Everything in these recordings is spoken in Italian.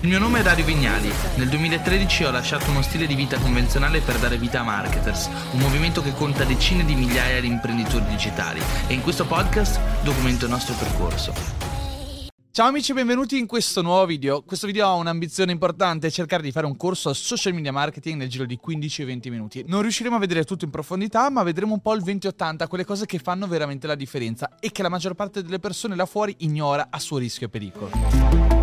Il mio nome è Dario Vignali. Nel 2013 ho lasciato uno stile di vita convenzionale per dare vita a Marketers, un movimento che conta decine di migliaia di imprenditori digitali e in questo podcast documento il nostro percorso. Ciao amici, benvenuti in questo nuovo video. Questo video ha un'ambizione importante, cercare di fare un corso a social media marketing nel giro di 15-20 minuti. Non riusciremo a vedere tutto in profondità, ma vedremo un po' il 20-80, quelle cose che fanno veramente la differenza e che la maggior parte delle persone là fuori ignora a suo rischio e pericolo.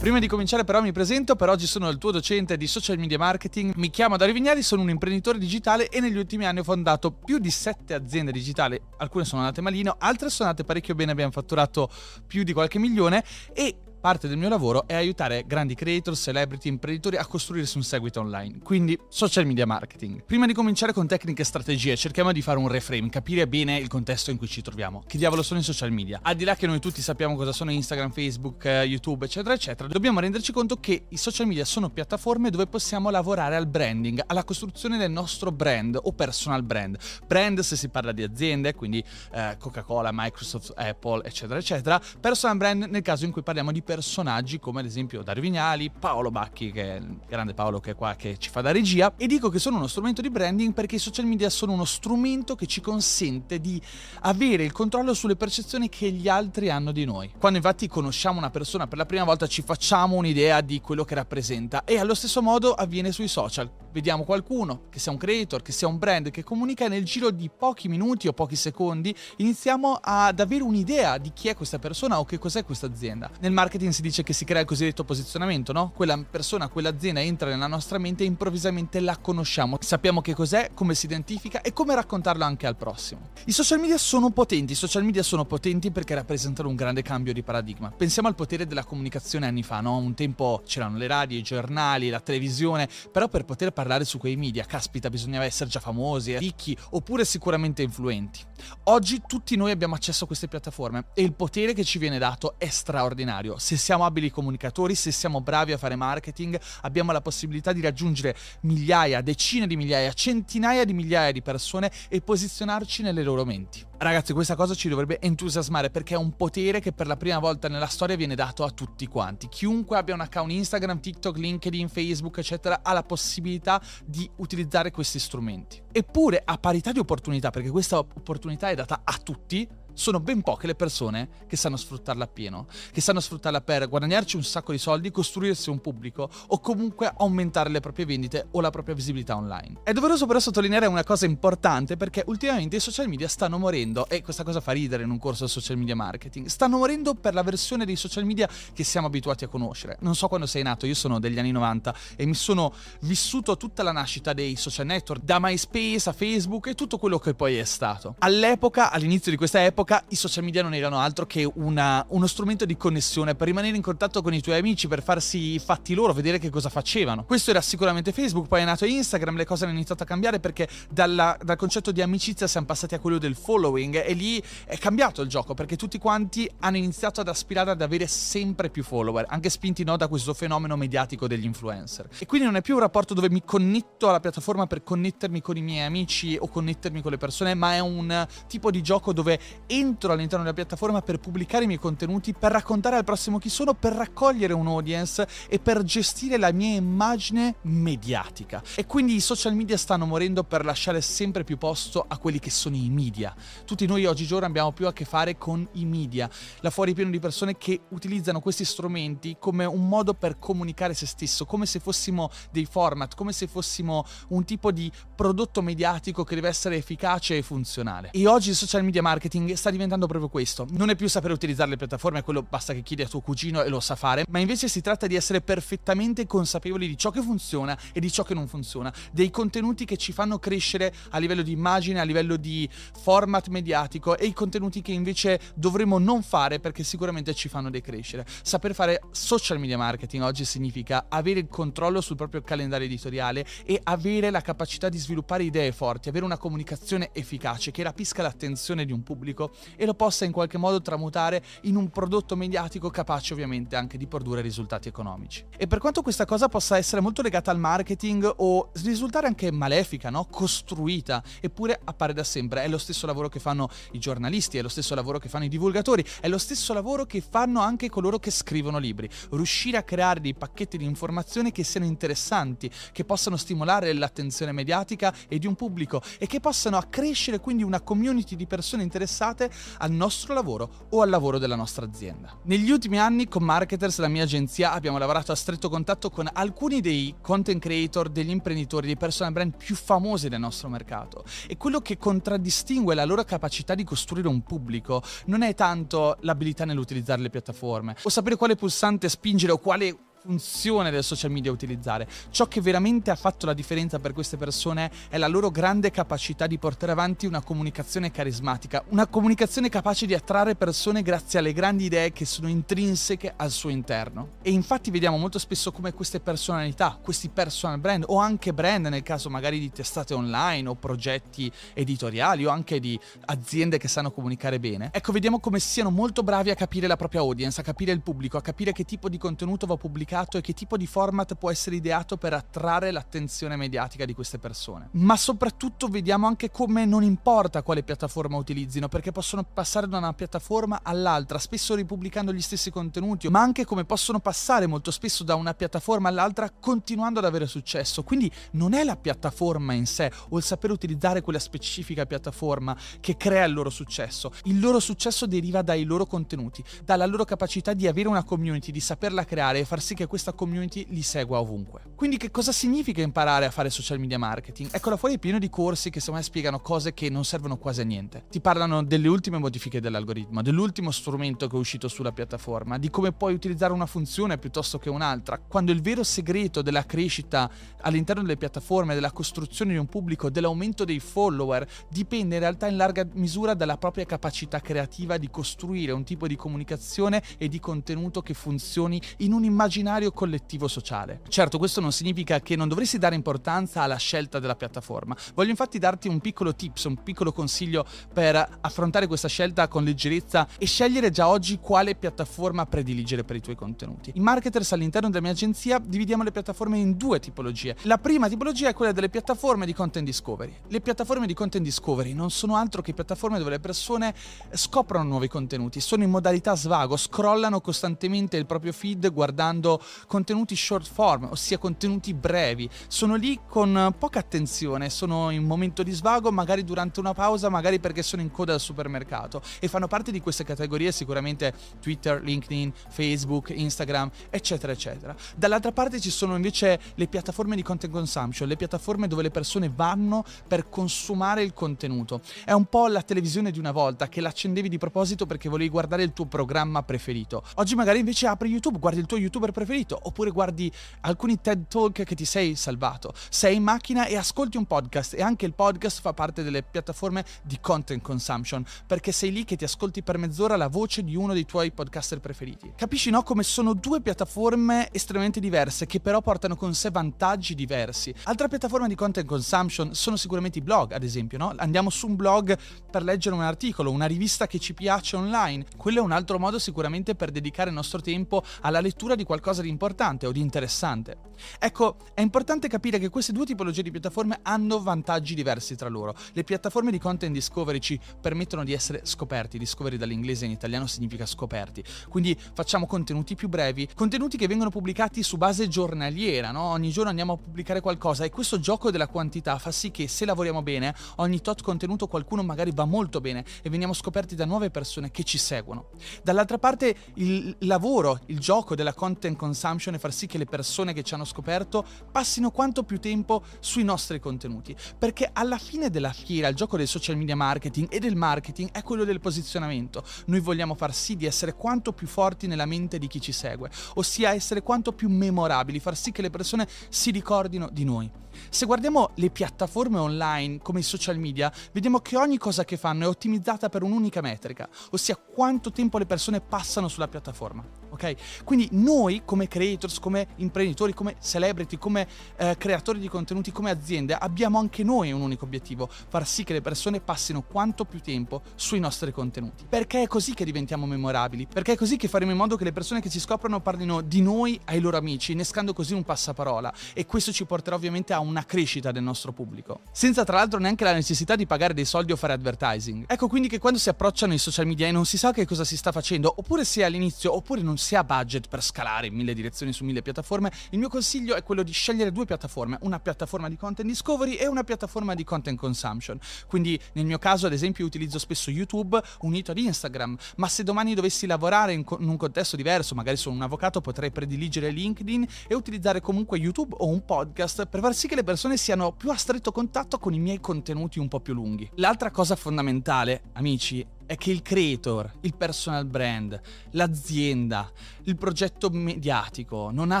Prima di cominciare però mi presento, per oggi sono il tuo docente di social media marketing, mi chiamo Dario Vignali, sono un imprenditore digitale e negli ultimi anni ho fondato più di 7 aziende digitali, alcune sono andate malino, altre sono andate parecchio bene, abbiamo fatturato più di qualche milione e Parte del mio lavoro è aiutare grandi creator, celebrity, imprenditori a costruirsi un seguito online, quindi social media marketing. Prima di cominciare con tecniche e strategie, cerchiamo di fare un reframe, capire bene il contesto in cui ci troviamo. Che diavolo sono i social media? Al di là che noi tutti sappiamo cosa sono Instagram, Facebook, eh, YouTube, eccetera, eccetera, dobbiamo renderci conto che i social media sono piattaforme dove possiamo lavorare al branding, alla costruzione del nostro brand o personal brand. Brand se si parla di aziende, quindi eh, Coca-Cola, Microsoft, Apple, eccetera, eccetera. Personal brand nel caso in cui parliamo di personaggi come ad esempio Dario Vignali, Paolo Bacchi, che è il grande Paolo che è qua che ci fa da regia, e dico che sono uno strumento di branding perché i social media sono uno strumento che ci consente di avere il controllo sulle percezioni che gli altri hanno di noi. Quando infatti conosciamo una persona per la prima volta ci facciamo un'idea di quello che rappresenta e allo stesso modo avviene sui social. Vediamo qualcuno, che sia un creator, che sia un brand, che comunica nel giro di pochi minuti o pochi secondi, iniziamo ad avere un'idea di chi è questa persona o che cos'è questa azienda. Nel marketing marketing si dice che si crea il cosiddetto posizionamento, no? Quella persona, quell'azienda entra nella nostra mente e improvvisamente la conosciamo. Sappiamo che cos'è, come si identifica e come raccontarlo anche al prossimo. I social media sono potenti, i social media sono potenti perché rappresentano un grande cambio di paradigma. Pensiamo al potere della comunicazione anni fa, no? Un tempo c'erano le radio, i giornali, la televisione, però per poter parlare su quei media, caspita, bisognava essere già famosi, ricchi oppure sicuramente influenti. Oggi tutti noi abbiamo accesso a queste piattaforme e il potere che ci viene dato è straordinario se siamo abili comunicatori, se siamo bravi a fare marketing, abbiamo la possibilità di raggiungere migliaia, decine di migliaia, centinaia di migliaia di persone e posizionarci nelle loro menti. Ragazzi, questa cosa ci dovrebbe entusiasmare perché è un potere che per la prima volta nella storia viene dato a tutti quanti. Chiunque abbia un account Instagram, TikTok, LinkedIn, Facebook, eccetera, ha la possibilità di utilizzare questi strumenti. Eppure, a parità di opportunità, perché questa opportunità è data a tutti, sono ben poche le persone che sanno sfruttarla appieno, che sanno sfruttarla per guadagnarci un sacco di soldi, costruirsi un pubblico o comunque aumentare le proprie vendite o la propria visibilità online. È doveroso però sottolineare una cosa importante perché ultimamente i social media stanno morendo e questa cosa fa ridere in un corso di social media marketing. Stanno morendo per la versione dei social media che siamo abituati a conoscere. Non so quando sei nato, io sono degli anni 90 e mi sono vissuto tutta la nascita dei social network, da MySpace a Facebook e tutto quello che poi è stato. All'epoca, all'inizio di questa epoca, all'epoca i social media non erano altro che una, uno strumento di connessione per rimanere in contatto con i tuoi amici, per farsi i fatti loro, vedere che cosa facevano. Questo era sicuramente Facebook, poi è nato Instagram, le cose hanno iniziato a cambiare perché dalla, dal concetto di amicizia siamo passati a quello del following e lì è cambiato il gioco perché tutti quanti hanno iniziato ad aspirare ad avere sempre più follower, anche spinti no, da questo fenomeno mediatico degli influencer. E quindi non è più un rapporto dove mi connetto alla piattaforma per connettermi con i miei amici o connettermi con le persone, ma è un tipo di gioco dove entro all'interno della piattaforma per pubblicare i miei contenuti, per raccontare al prossimo chi sono, per raccogliere un audience e per gestire la mia immagine mediatica. E quindi i social media stanno morendo per lasciare sempre più posto a quelli che sono i media. Tutti noi oggigiorno abbiamo più a che fare con i media. Là fuori pieno di persone che utilizzano questi strumenti come un modo per comunicare se stesso, come se fossimo dei format, come se fossimo un tipo di prodotto mediatico che deve essere efficace e funzionale. E oggi il social media marketing sta diventando proprio questo. Non è più sapere utilizzare le piattaforme, quello basta che chiedi a tuo cugino e lo sa fare, ma invece si tratta di essere perfettamente consapevoli di ciò che funziona e di ciò che non funziona, dei contenuti che ci fanno crescere a livello di immagine, a livello di format mediatico e i contenuti che invece dovremmo non fare perché sicuramente ci fanno decrescere. Saper fare social media marketing oggi significa avere il controllo sul proprio calendario editoriale e avere la capacità di sviluppare idee forti, avere una comunicazione efficace che rapisca l'attenzione di un pubblico e lo possa in qualche modo tramutare in un prodotto mediatico capace ovviamente anche di produrre risultati economici. E per quanto questa cosa possa essere molto legata al marketing o risultare anche malefica, no? costruita, eppure appare da sempre, è lo stesso lavoro che fanno i giornalisti, è lo stesso lavoro che fanno i divulgatori, è lo stesso lavoro che fanno anche coloro che scrivono libri, riuscire a creare dei pacchetti di informazioni che siano interessanti, che possano stimolare l'attenzione mediatica e di un pubblico e che possano accrescere quindi una community di persone interessate al nostro lavoro o al lavoro della nostra azienda. Negli ultimi anni con Marketers, la mia agenzia, abbiamo lavorato a stretto contatto con alcuni dei content creator, degli imprenditori, dei personal brand più famosi del nostro mercato e quello che contraddistingue la loro capacità di costruire un pubblico non è tanto l'abilità nell'utilizzare le piattaforme o sapere quale pulsante spingere o quale funzione del social media utilizzare. Ciò che veramente ha fatto la differenza per queste persone è la loro grande capacità di portare avanti una comunicazione carismatica, una comunicazione capace di attrarre persone grazie alle grandi idee che sono intrinseche al suo interno. E infatti vediamo molto spesso come queste personalità, questi personal brand o anche brand nel caso magari di testate online o progetti editoriali o anche di aziende che sanno comunicare bene. Ecco, vediamo come siano molto bravi a capire la propria audience, a capire il pubblico, a capire che tipo di contenuto va pubblicato mercato e che tipo di format può essere ideato per attrarre l'attenzione mediatica di queste persone. Ma soprattutto vediamo anche come non importa quale piattaforma utilizzino, perché possono passare da una piattaforma all'altra, spesso ripubblicando gli stessi contenuti, ma anche come possono passare molto spesso da una piattaforma all'altra continuando ad avere successo. Quindi non è la piattaforma in sé o il sapere utilizzare quella specifica piattaforma che crea il loro successo. Il loro successo deriva dai loro contenuti, dalla loro capacità di avere una community, di saperla creare e far sì che questa community li segua ovunque. Quindi che cosa significa imparare a fare social media marketing? Eccola fuori è pieno di corsi che secondo me spiegano cose che non servono quasi a niente. Ti parlano delle ultime modifiche dell'algoritmo, dell'ultimo strumento che è uscito sulla piattaforma, di come puoi utilizzare una funzione piuttosto che un'altra, quando il vero segreto della crescita all'interno delle piattaforme, della costruzione di un pubblico, dell'aumento dei follower, dipende in realtà in larga misura dalla propria capacità creativa di costruire un tipo di comunicazione e di contenuto che funzioni in un immaginario immaginario collettivo sociale. Certo, questo non significa che non dovresti dare importanza alla scelta della piattaforma. Voglio infatti darti un piccolo tips, un piccolo consiglio per affrontare questa scelta con leggerezza e scegliere già oggi quale piattaforma prediligere per i tuoi contenuti. In Marketers all'interno della mia agenzia dividiamo le piattaforme in due tipologie. La prima tipologia è quella delle piattaforme di content discovery. Le piattaforme di content discovery non sono altro che piattaforme dove le persone scoprono nuovi contenuti, sono in modalità svago, scrollano costantemente il proprio feed guardando contenuti short form, ossia contenuti brevi. Sono lì con poca attenzione, sono in momento di svago, magari durante una pausa, magari perché sono in coda al supermercato e fanno parte di queste categorie sicuramente Twitter, LinkedIn, Facebook, Instagram, eccetera, eccetera. Dall'altra parte ci sono invece le piattaforme di content consumption, le piattaforme dove le persone vanno per consumare il contenuto. È un po' la televisione di una volta che l'accendevi di proposito perché volevi guardare il tuo programma preferito. Oggi magari invece apri YouTube, guardi il tuo youtuber preferito preferito, oppure guardi alcuni TED Talk che ti sei salvato. Sei in macchina e ascolti un podcast e anche il podcast fa parte delle piattaforme di content consumption, perché sei lì che ti ascolti per mezz'ora la voce di uno dei tuoi podcaster preferiti. Capisci no come sono due piattaforme estremamente diverse che però portano con sé vantaggi diversi. Altra piattaforma di content consumption sono sicuramente i blog, ad esempio, no? Andiamo su un blog per leggere un articolo, una rivista che ci piace online. Quello è un altro modo sicuramente per dedicare il nostro tempo alla lettura di qualcosa qualcosa di importante o di interessante. Ecco, è importante capire che queste due tipologie di piattaforme hanno vantaggi diversi tra loro. Le piattaforme di content discovery ci permettono di essere scoperti, discovery dall'inglese in italiano significa scoperti, quindi facciamo contenuti più brevi, contenuti che vengono pubblicati su base giornaliera, no? ogni giorno andiamo a pubblicare qualcosa e questo gioco della quantità fa sì che se lavoriamo bene, ogni tot contenuto qualcuno magari va molto bene e veniamo scoperti da nuove persone che ci seguono. Dall'altra parte il lavoro, il gioco della content consumption e far sì che le persone che ci hanno scoperto passino quanto più tempo sui nostri contenuti. Perché alla fine della fiera il gioco del social media marketing e del marketing è quello del posizionamento. Noi vogliamo far sì di essere quanto più forti nella mente di chi ci segue, ossia essere quanto più memorabili, far sì che le persone si ricordino di noi. Se guardiamo le piattaforme online come i social media, vediamo che ogni cosa che fanno è ottimizzata per un'unica metrica, ossia quanto tempo le persone passano sulla piattaforma. ok? Quindi noi come creators, come imprenditori, come celebrity, come eh, creatori di contenuti, come aziende, abbiamo anche noi un unico obiettivo, far sì che le persone passino quanto più tempo sui nostri contenuti. Perché è così che diventiamo memorabili, perché è così che faremo in modo che le persone che ci scoprono parlino di noi ai loro amici, innescando così un passaparola e questo ci porterà ovviamente a una crescita del nostro pubblico. Senza tra l'altro neanche la necessità di pagare dei soldi o fare advertising. Ecco quindi che quando si approcciano i social media e non si sa che cosa si sta facendo, oppure si è all'inizio oppure non si ha budget per scalare in mille direzioni su mille piattaforme, il mio consiglio è quello di scegliere due piattaforme, una piattaforma di content discovery e una piattaforma di content consumption. Quindi nel mio caso ad esempio utilizzo spesso YouTube unito ad Instagram, ma se domani dovessi lavorare in, co- in un contesto diverso, magari sono un avvocato, potrei prediligere LinkedIn e utilizzare comunque YouTube o un podcast per far sì che le persone siano più a stretto contatto con i miei contenuti un po' più lunghi. L'altra cosa fondamentale, amici, è che il creator, il personal brand, l'azienda, il progetto mediatico non ha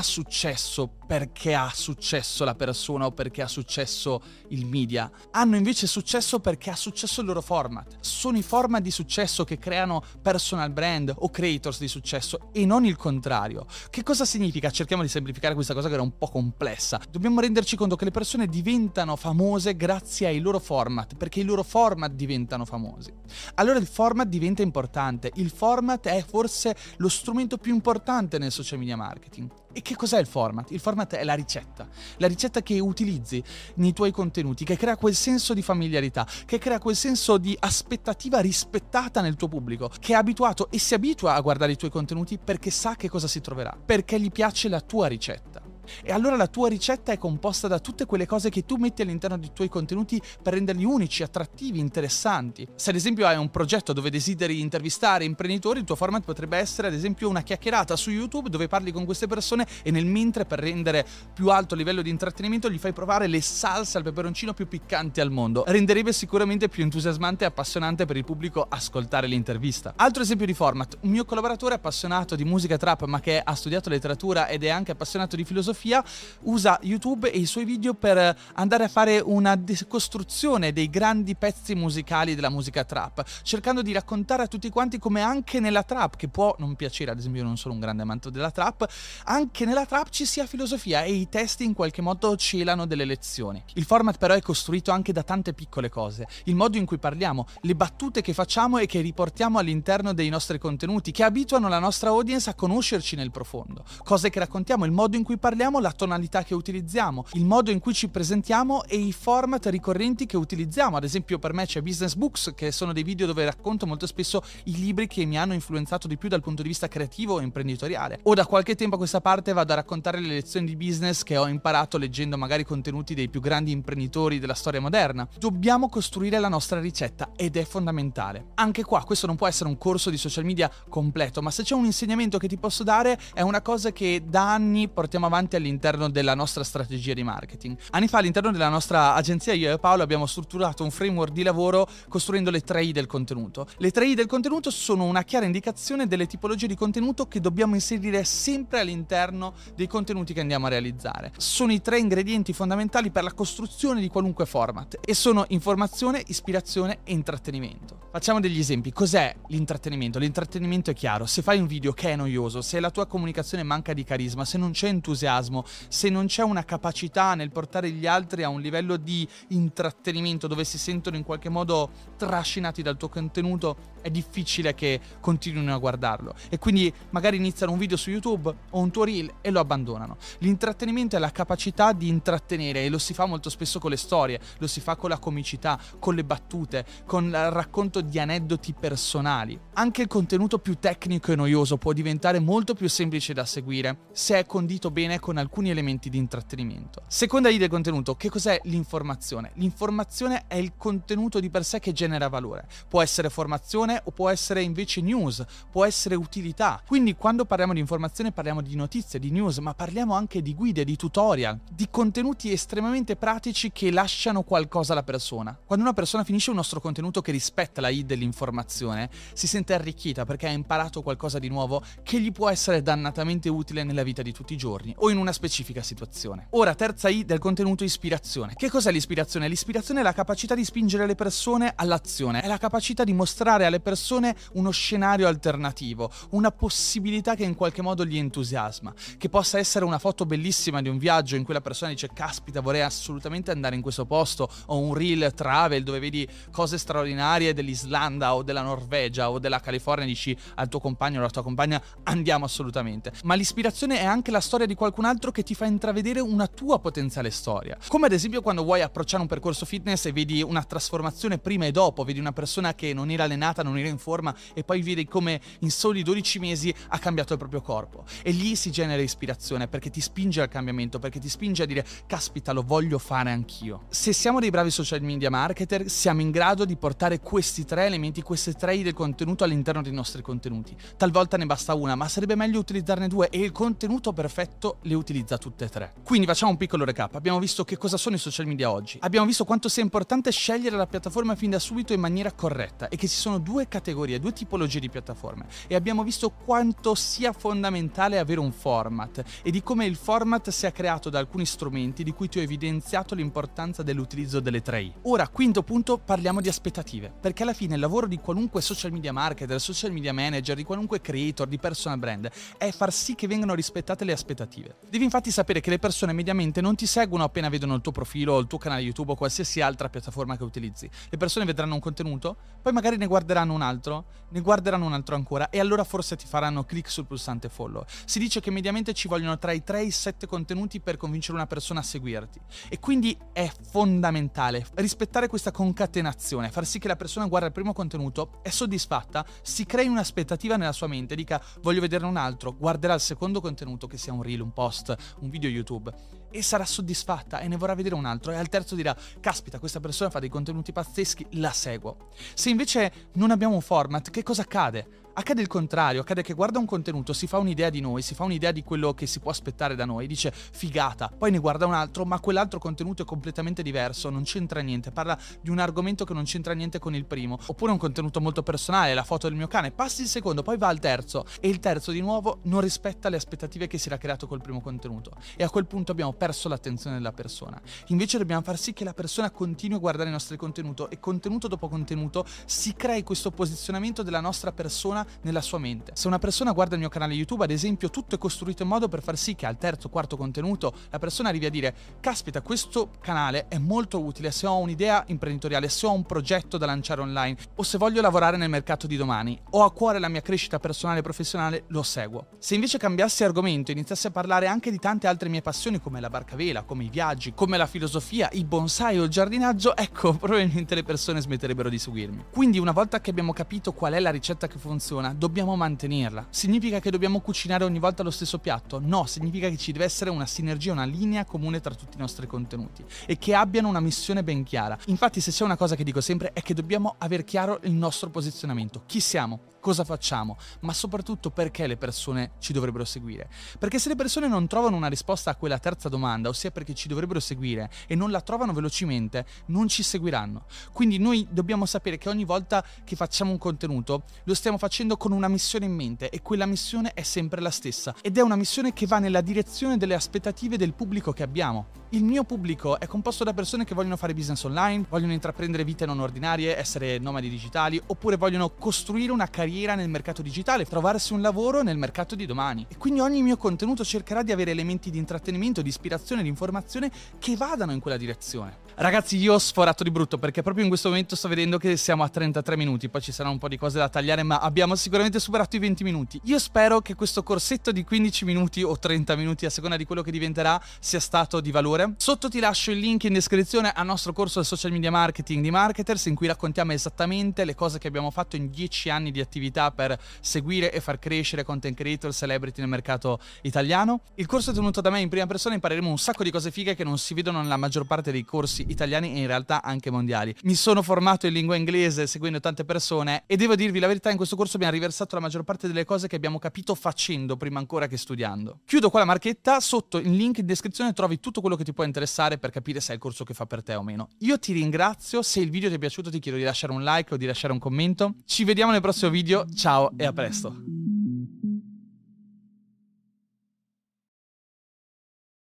successo perché ha successo la persona o perché ha successo il media. Hanno invece successo perché ha successo il loro format. Sono i format di successo che creano personal brand o creators di successo e non il contrario. Che cosa significa? Cerchiamo di semplificare questa cosa che era un po' complessa. Dobbiamo renderci conto che le persone diventano famose grazie ai loro format, perché i loro format diventano famosi. Allora il format diventa importante. Il format è forse lo strumento più importante nel social media marketing. E che cos'è il format? Il format è la ricetta, la ricetta che utilizzi nei tuoi contenuti, che crea quel senso di familiarità, che crea quel senso di aspettativa rispettata nel tuo pubblico, che è abituato e si abitua a guardare i tuoi contenuti perché sa che cosa si troverà, perché gli piace la tua ricetta. E allora la tua ricetta è composta da tutte quelle cose che tu metti all'interno dei tuoi contenuti per renderli unici, attrattivi, interessanti. Se ad esempio hai un progetto dove desideri intervistare imprenditori, il tuo format potrebbe essere ad esempio una chiacchierata su YouTube dove parli con queste persone e nel mentre per rendere più alto il livello di intrattenimento gli fai provare le salse al peperoncino più piccanti al mondo. Renderebbe sicuramente più entusiasmante e appassionante per il pubblico ascoltare l'intervista. Altro esempio di format, un mio collaboratore appassionato di musica trap ma che ha studiato letteratura ed è anche appassionato di filosofia filosofia usa YouTube e i suoi video per andare a fare una decostruzione dei grandi pezzi musicali della musica trap, cercando di raccontare a tutti quanti come anche nella trap, che può non piacere, ad esempio io non sono un grande amante della trap, anche nella trap ci sia filosofia e i testi in qualche modo celano delle lezioni. Il format però è costruito anche da tante piccole cose, il modo in cui parliamo, le battute che facciamo e che riportiamo all'interno dei nostri contenuti, che abituano la nostra audience a conoscerci nel profondo, cose che raccontiamo, il modo in cui parliamo scegliamo, la tonalità che utilizziamo, il modo in cui ci presentiamo e i format ricorrenti che utilizziamo. Ad esempio per me c'è Business Books, che sono dei video dove racconto molto spesso i libri che mi hanno influenzato di più dal punto di vista creativo e imprenditoriale. O da qualche tempo a questa parte vado a raccontare le lezioni di business che ho imparato leggendo magari contenuti dei più grandi imprenditori della storia moderna. Dobbiamo costruire la nostra ricetta ed è fondamentale. Anche qua questo non può essere un corso di social media completo, ma se c'è un insegnamento che ti posso dare è una cosa che da anni portiamo avanti all'interno della nostra strategia di marketing. Anni fa all'interno della nostra agenzia io e Paolo abbiamo strutturato un framework di lavoro costruendo le 3 I del contenuto. Le 3 I del contenuto sono una chiara indicazione delle tipologie di contenuto che dobbiamo inserire sempre all'interno dei contenuti che andiamo a realizzare. Sono i tre ingredienti fondamentali per la costruzione di qualunque format e sono informazione, ispirazione e intrattenimento. Facciamo degli esempi. Cos'è l'intrattenimento? L'intrattenimento è chiaro. Se fai un video che è noioso, se la tua comunicazione manca di carisma, se non c'è entusiasmo, entusiasmo, se non c'è una capacità nel portare gli altri a un livello di intrattenimento dove si sentono in qualche modo trascinati dal tuo contenuto, è difficile che continuino a guardarlo. E quindi magari iniziano un video su YouTube o un tuo reel e lo abbandonano. L'intrattenimento è la capacità di intrattenere e lo si fa molto spesso con le storie, lo si fa con la comicità, con le battute, con il racconto di aneddoti personali. Anche il contenuto più tecnico e noioso può diventare molto più semplice da seguire se è condito bene con alcuni elementi di intrattenimento. Seconda idea del contenuto, che cos'è l'informazione? L'informazione è il contenuto di per sé che genera valore. Può essere formazione o può essere invece news, può essere utilità. Quindi quando parliamo di informazione parliamo di notizie, di news, ma parliamo anche di guide, di tutorial, di contenuti estremamente pratici che lasciano qualcosa alla persona. Quando una persona finisce un nostro contenuto che rispetta la I dell'informazione, si sente arricchita perché ha imparato qualcosa di nuovo che gli può essere dannatamente utile nella vita di tutti i giorni o in una una specifica situazione. Ora, terza I del contenuto ispirazione. Che cos'è l'ispirazione? L'ispirazione è la capacità di spingere le persone all'azione, è la capacità di mostrare alle alle persone uno scenario alternativo, una possibilità che in qualche modo gli entusiasma, che possa essere una foto bellissima di un viaggio in cui la persona dice caspita vorrei assolutamente andare in questo posto o un reel travel dove vedi cose straordinarie dell'Islanda o della Norvegia o della California e dici al tuo compagno o alla tua compagna andiamo assolutamente. Ma l'ispirazione è anche la storia di qualcun altro che ti fa intravedere una tua potenziale storia. Come ad esempio quando vuoi approcciare un percorso fitness e vedi una trasformazione prima e dopo, vedi una persona che non era allenata, non era in forma e poi vedi come in soli 12 mesi ha cambiato il proprio corpo. E lì si genera ispirazione perché ti spinge al cambiamento, perché ti spinge a dire caspita lo voglio fare anch'io. Se siamo dei bravi social media marketer siamo in grado di portare questi tre elementi, queste tre idee del contenuto all'interno dei nostri contenuti. Talvolta ne basta una, ma sarebbe meglio utilizzarne due e il contenuto perfetto le utilizza tutte e tre. Quindi facciamo un piccolo recap. Abbiamo visto che cosa sono i social media oggi. Abbiamo visto quanto sia importante scegliere la piattaforma fin da subito in maniera corretta e che ci sono due categorie, due tipologie di piattaforme. E abbiamo visto quanto sia fondamentale avere un format e di come il format sia creato da alcuni strumenti di cui ti ho evidenziato l'importanza dell'utilizzo delle 3 Ora, quinto punto, parliamo di aspettative, perché alla fine il lavoro di qualunque social media marketer, social media manager, di qualunque creator, di personal brand, è far sì che vengano rispettate le aspettative. Devi infatti sapere che le persone mediamente non ti seguono appena vedono il tuo profilo o il tuo canale YouTube o qualsiasi altra piattaforma che utilizzi. Le persone vedranno un contenuto, poi magari ne guarderanno un altro, ne guarderanno un altro ancora e allora forse ti faranno click sul pulsante follow. Si dice che mediamente ci vogliono tra i 3 e i 7 contenuti per convincere una persona a seguirti. E quindi è fondamentale rispettare questa concatenazione, far sì che la persona guarda il primo contenuto, è soddisfatta, si crei un'aspettativa nella sua mente, dica voglio vederne un altro, guarderà il secondo contenuto che sia un reel, un post, un video YouTube e sarà soddisfatta e ne vorrà vedere un altro e al terzo dirà caspita questa persona fa dei contenuti pazzeschi, la seguo. Se invece non abbiamo un format, che cosa accade? Accade il contrario, accade che guarda un contenuto, si fa un'idea di noi, si fa un'idea di quello che si può aspettare da noi, dice figata, poi ne guarda un altro, ma quell'altro contenuto è completamente diverso, non c'entra niente, parla di un argomento che non c'entra niente con il primo, oppure un contenuto molto personale, la foto del mio cane, passi il secondo, poi va al terzo e il terzo di nuovo non rispetta le aspettative che si era creato col primo contenuto e a quel punto abbiamo perso l'attenzione della persona. Invece dobbiamo far sì che la persona continui a guardare i nostri contenuti e contenuto dopo contenuto si crei questo posizionamento della nostra persona nella sua mente. Se una persona guarda il mio canale YouTube, ad esempio, tutto è costruito in modo per far sì che al terzo, quarto contenuto la persona arrivi a dire: Caspita, questo canale è molto utile se ho un'idea imprenditoriale, se ho un progetto da lanciare online o se voglio lavorare nel mercato di domani, ho a cuore la mia crescita personale e professionale, lo seguo. Se invece cambiassi argomento e iniziassi a parlare anche di tante altre mie passioni come la barca vela, come i viaggi, come la filosofia, i bonsai o il giardinaggio, ecco, probabilmente le persone smetterebbero di seguirmi. Quindi una volta che abbiamo capito qual è la ricetta che funziona, funziona, dobbiamo mantenerla. Significa che dobbiamo cucinare ogni volta lo stesso piatto? No, significa che ci deve essere una sinergia, una linea comune tra tutti i nostri contenuti e che abbiano una missione ben chiara. Infatti, se c'è una cosa che dico sempre è che dobbiamo aver chiaro il nostro posizionamento. Chi siamo? cosa facciamo, ma soprattutto perché le persone ci dovrebbero seguire. Perché se le persone non trovano una risposta a quella terza domanda, ossia perché ci dovrebbero seguire, e non la trovano velocemente, non ci seguiranno. Quindi noi dobbiamo sapere che ogni volta che facciamo un contenuto lo stiamo facendo con una missione in mente e quella missione è sempre la stessa ed è una missione che va nella direzione delle aspettative del pubblico che abbiamo. Il mio pubblico è composto da persone che vogliono fare business online, vogliono intraprendere vite non ordinarie, essere nomadi digitali, oppure vogliono costruire una carriera nel mercato digitale, trovarsi un lavoro nel mercato di domani. E quindi ogni mio contenuto cercherà di avere elementi di intrattenimento, di ispirazione, di informazione che vadano in quella direzione. Ragazzi, io ho sforato di brutto perché proprio in questo momento sto vedendo che siamo a 33 minuti, poi ci saranno un po' di cose da tagliare, ma abbiamo sicuramente superato i 20 minuti. Io spero che questo corsetto di 15 minuti o 30 minuti, a seconda di quello che diventerà, sia stato di valore. Sotto ti lascio il link in descrizione al nostro corso di social media marketing di Marketers, in cui raccontiamo esattamente le cose che abbiamo fatto in 10 anni di attività per seguire e far crescere content creator, celebrity nel mercato italiano. Il corso è tenuto da me in prima persona, impareremo un sacco di cose fighe che non si vedono nella maggior parte dei corsi italiani e in realtà anche mondiali. Mi sono formato in lingua inglese seguendo tante persone e devo dirvi la verità, in questo corso abbiamo riversato la maggior parte delle cose che abbiamo capito facendo prima ancora che studiando. Chiudo qua la marchetta, sotto il link in descrizione trovi tutto quello che ti può interessare per capire se è il corso che fa per te o meno. Io ti ringrazio, se il video ti è piaciuto ti chiedo di lasciare un like o di lasciare un commento. Ci vediamo nel prossimo video, ciao e a presto!